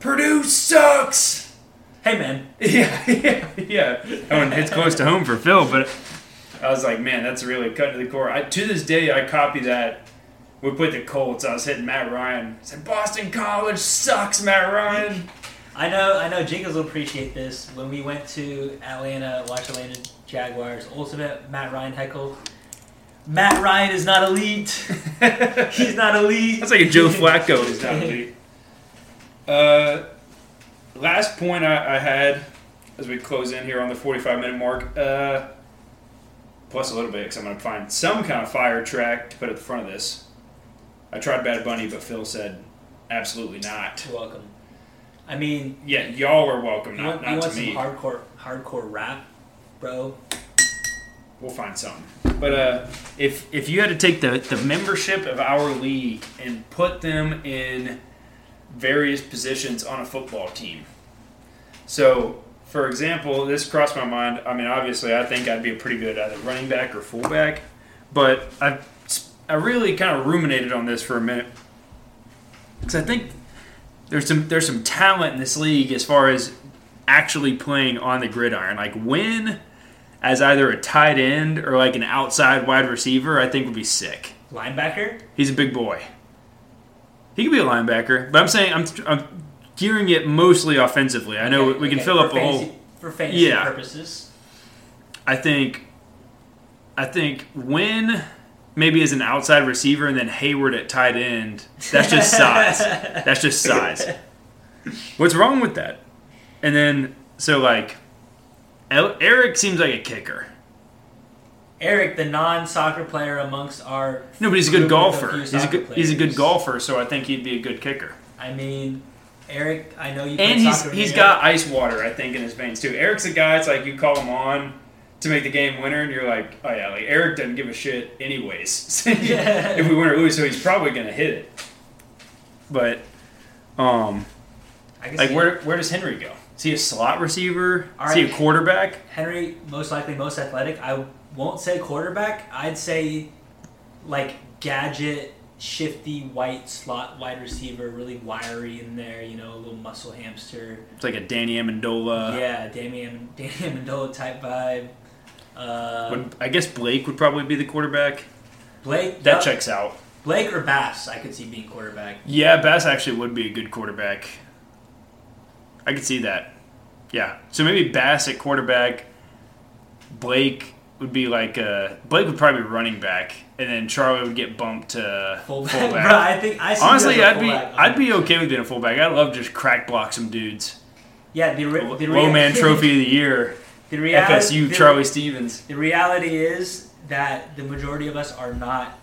Purdue sucks." Hey man, Yeah, yeah, yeah. Oh, and it's close to home for Phil, but I was like, man, that's really cut to the core. I, to this day, I copy that. We put the Colts. I was hitting Matt Ryan. I said, Boston College sucks, Matt Ryan. I know, I know. Jingles will appreciate this. When we went to Atlanta, watch Atlanta Jaguars, ultimate Matt Ryan heckle. Matt Ryan is not elite. He's not elite. That's like a Joe Flacco is not elite. Uh, last point I, I had as we close in here on the 45 minute mark, uh, plus a little bit because I'm going to find some kind of fire track to put at the front of this. I tried Bad Bunny, but Phil said absolutely not. You're welcome. I mean, Yeah, y'all are welcome, you not, want, you want some me. hardcore, hardcore rap, bro? We'll find something. But uh, if if you had to take the, the membership of our league and put them in various positions on a football team. So, for example, this crossed my mind. I mean, obviously, I think I'd be a pretty good either running back or fullback, but I I really kind of ruminated on this for a minute because I think there's some there's some talent in this league as far as actually playing on the gridiron. Like when as either a tight end or like an outside wide receiver, I think would be sick. Linebacker? He's a big boy. He could be a linebacker, but I'm saying I'm, I'm gearing it mostly offensively. I know Okay, we can okay, fill for up a whole. for fantasy Yeah. purposes. I think, I think when maybe as an outside receiver and then Hayward at tight end, that's just size. That's just size. What's wrong with that? And then so like, Eric seems like a kicker. Eric, the non-soccer player amongst our No, but he's a good golfer. He's a good he's a good golfer, so I think he'd be a good kicker. I mean, Eric, I know you. And he's soccer he's got ice water, I think, in his veins too. Eric's a guy. It's like you call him on to make the game winner, and you're like, oh yeah, like Eric doesn't give a shit anyways. if we win or lose, so he's probably gonna hit it. But, um, like see where where does Henry go? Is he a slot receiver? All Is he a quarterback? Henry most likely most athletic. I won't say quarterback. I'd say like gadget, shifty white slot wide receiver, really wiry in there. You know, a little muscle hamster. It's like a Danny Amendola. yeah, Damian Damian Amendola type vibe. Uh, Would, I guess Blake would probably be the quarterback. Blake That yup. checks out. Blake or Bass, I could see being quarterback. Yeah, Bass actually would be a good quarterback. I could see that. Yeah. So maybe Bass at quarterback. Blake would be like uh Blake would probably be running back, and then Charlie would get bumped to Fullback, fullback. bro. I think I see Honestly, a I'd be fullback. I'd be okay with being a fullback. I love just crack block some dudes. yeah. The, re- the Low man trophy of the year, The reality, FSU the- Charlie Stevens. The reality is that the majority of us are not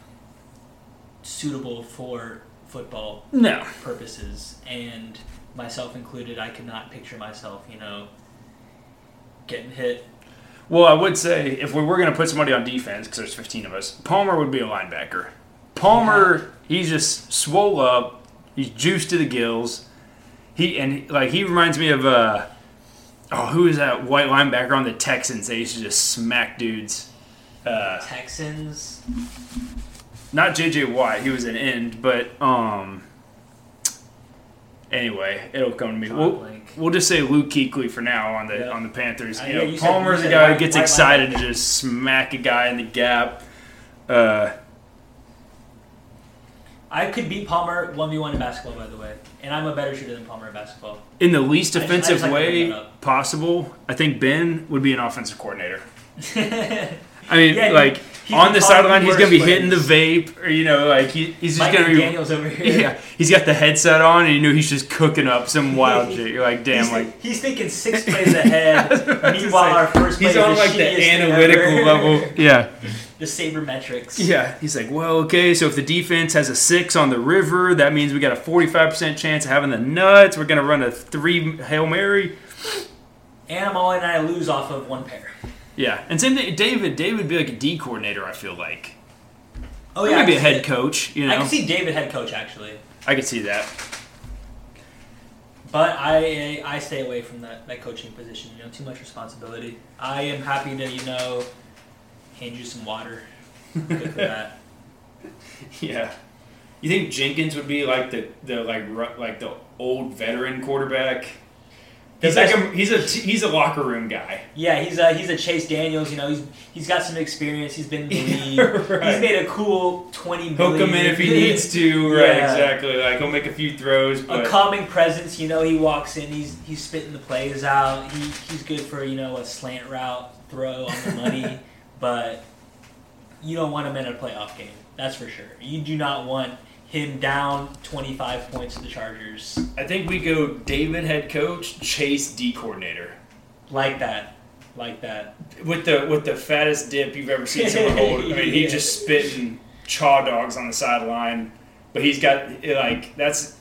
suitable for football No, purposes, and myself included. I could not picture myself, you know, getting hit. Well, I would say if we were going to put somebody on defense, because there's 15 of us, Palmer would be a linebacker. Palmer, he's just swole up. He's juiced to the gills. He and like he reminds me of uh, oh, who is that white linebacker on the Texans? They used to just smack dudes. Uh, Texans. not JJ Watt. He was an end, but um. Anyway, it'll come to me. We'll, we'll just say Luke Kuechly for now on the Yeah. on the Panthers. Uh, You yeah, know, you Palmer's said guy who gets excited to just smack a guy in the gap. Uh, I could beat Palmer one v one in basketball, by the way, and I'm a better shooter than Palmer in basketball. in the least I just- I offensive like to bring way that up. possible, I think Ben would be an offensive coordinator. I mean, Yeah, like he's on been the calling sideline, the he's gonna be worst hitting the vape, or you know, like he, he's just Mike gonna be. Daniels over here. Yeah, he's got the headset on, and you know he's just cooking up some wild shit. You're like, damn, he's, like he's thinking six plays ahead. I was about to Meanwhile, our first play he's is on the like the shittiest thing analytical ever. level. Yeah, the sabermetrics. Yeah, he's like, well, okay, so if the defense has a six on the river, that means we got a 45% chance of having the nuts. We're going to run a three Hail Mary. And I'm all in, and I lose off of one pair. Yeah, and same thing, David. David would be like a D coordinator, I feel like. Oh yeah, I maybe a head coach, you know. I can see David head coach actually, I could see that. but I I stay away from that, that coaching position. You know, too much responsibility. I am happy to you know hand you some water. Good for that. Yeah. You think Jenkins would be like the, the like ru- like the old veteran quarterback? He's like a, he's a he's a locker room guy. Yeah, he's a he's a Chase Daniels. You know, he's he's got some experience. He's been in the league. Right. He's made a cool twenty He'll million. come in if he needs to, right? Yeah. Exactly. Like he'll make a few throws, a calming presence. You know, he walks in, he's he's spitting the plays out. He he's good for you know a slant route throw on the money, but you don't want him in a playoff game. That's for sure. You do not want him down twenty five points to the Chargers I think we go David head coach, Chase D coordinator. like that, like that. With the with the fattest dip you've ever seen someone hold. I mean, he's Yeah. just spitting chaw dogs on the sideline, but he's got like that's.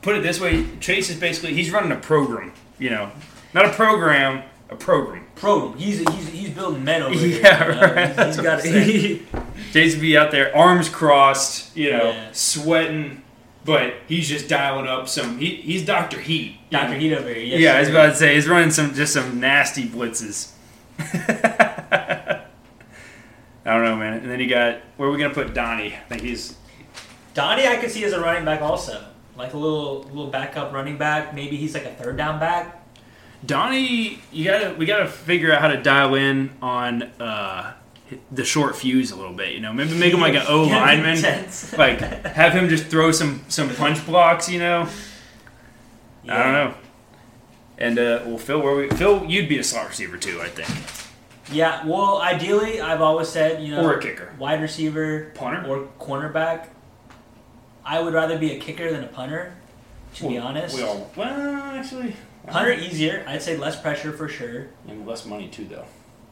Put it this way, Chase is basically he's running a program. You know, not a program, a program. Pro, he's he's he's building men over here. Yeah, you know? right. He's- he's got saying. Be out there, arms crossed, you know, Yeah. sweating, but he's just dialing up some. He, he's Doctor Heat. know? Heat over here. Yes, yeah, I was about to say he's running some just some nasty blitzes. I don't know, man. And then you got where are we gonna put Donnie? I think he's Donnie, I could see as a running back also, like a little little backup running back. Maybe he's like a third down back. Donnie. You gotta we gotta figure out how to dial in on uh, the short fuse a little bit. You know, maybe make him like an O Yeah, lineman. like have him just throw some some punch blocks. You know. I don't know. And uh, well, Phil, where we Phil, you'd be a slot receiver too, I think, Yeah, well, ideally, I've always said, you know, or a kicker, wide receiver punter. or cornerback. I would rather be a kicker than a punter, to be honest. we all well actually Punter easier. I'd say less pressure for sure. and less money too, though.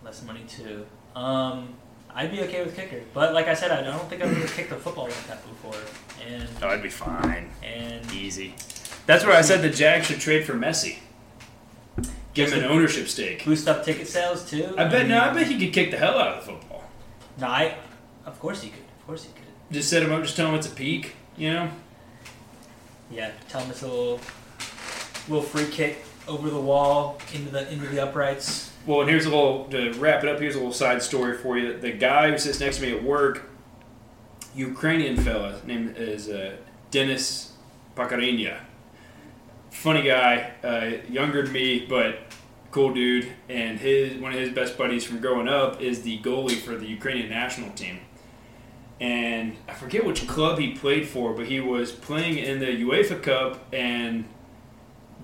Less money too. Um, I'd be okay with kicker, but like I said, I don't think I've ever kicked a football like that before. And Oh, I'd be fine, and easy. That's where I said the Jags should trade for Messi. Give him an ownership stake. boost up ticket sales too. I bet. No, I bet he could kick the hell out of the football. No, I. Of course he could. Of course he could. Just set him up. Just tell him it's a peak. You know. Yeah, it's a little, free kick over the wall into the into the uprights. Well, and here's a little to wrap it up. Here's a little side story for you. The guy who sits next to me at work, Ukrainian fella, named is uh, Denis Pakarinya. Funny guy, uh, younger than me, but cool dude. And his one of his best buddies from growing up is the goalie for the Ukrainian national team. And I forget which club he played for, but he was playing in the UEFA Cup and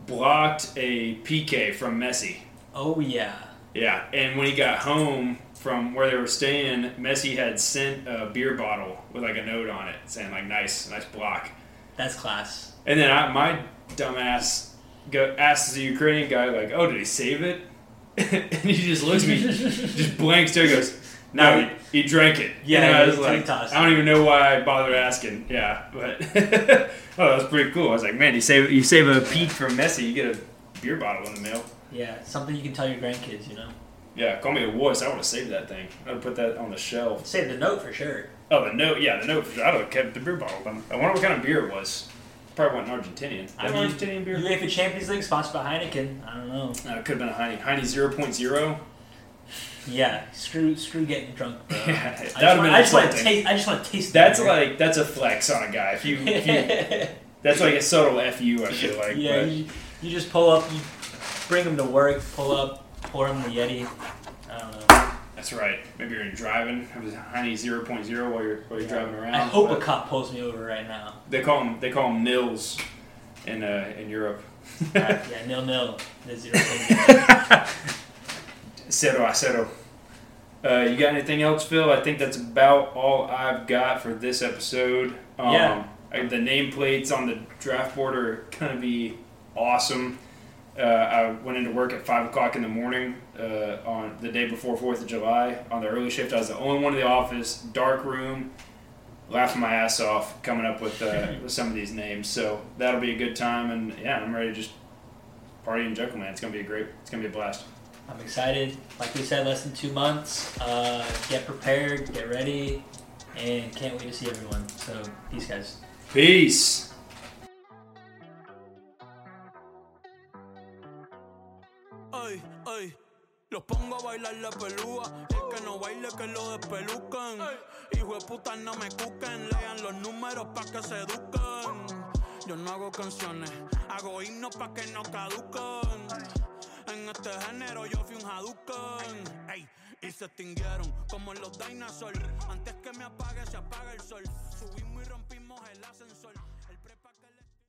blocked a PK from Messi. Oh yeah. Yeah, and when he got home from where they were staying, Messi had sent a beer bottle with like a note on it saying like "nice, nice block." That's class. And then I, my dumbass go, asks the Ukrainian guy like, "Oh, did he save it?" and he just looks at me, just blank stare, goes, "No, he, he drank it." Yeah, and I was like, I don't even know why I bothered asking. Yeah, but oh, that was pretty cool. I was like, "Man, you save you save a peak from Messi, you get a beer bottle in the mail." Yeah, something you can tell your grandkids. You know, Yeah, call me a wuss. I would have saved that thing. I would have put that on the shelf. save the note for sure. Oh, the note. Yeah, the note. For sure. I would have kept the beer bottle. I wonder what kind of beer it was. Probably wasn't Argentinian. I I mean, Argentinian beer. UEFA Champions League sponsored by Heineken. I don't know. Uh, it could have been a Heine. Heine 0.0. Yeah, screw screw getting drunk, bro. Yeah, I that just would've want- been I just want to taste. I just want to taste. That's beer. like that's a flex on a guy. If you, if you that's like a subtle fu. I feel like. yeah, you, you just pull up, you bring them to work, pull up, pour them the Yeti. I don't know. that's right. Maybe you're driving. It was Heine 0.0 while you're while you're driving around. I hope a cop pulls me over right now. they call them they call them nils in uh, in Europe. Uh, yeah, nil nil. Cero a cero. Uh, you got anything else, Phil? I think that's about all I've got for this episode. Um, Yeah. I- the nameplates on the draft board are going to be awesome. Uh, I went into work at five o'clock in the morning uh, on the day before Fourth of July on the early shift. I was the only one in the office, dark room, laughing my ass off, coming up with, uh, with some of these names. So that'll be a good time, and yeah, I'm ready to just party and joke, man. It's gonna be a great, it's gonna be a blast. I'm excited. Like we said, less than two months. Uh, get prepared, get ready, and can't wait to see everyone. So, peace, guys. Peace. Ay, ay. Los pongo a bailar la pelúa. El que no baile, que lo despelucan. Hijo de puta, no me cuquen. Lean los números pa' que se eduquen. Yo no hago canciones, hago himnos pa' que no caduquen. En este género yo fui un Hadouken. Y se extinguieron como los dinosaurs. Antes que me apague, se apaga el sol. Subimos y rompimos el ascensor.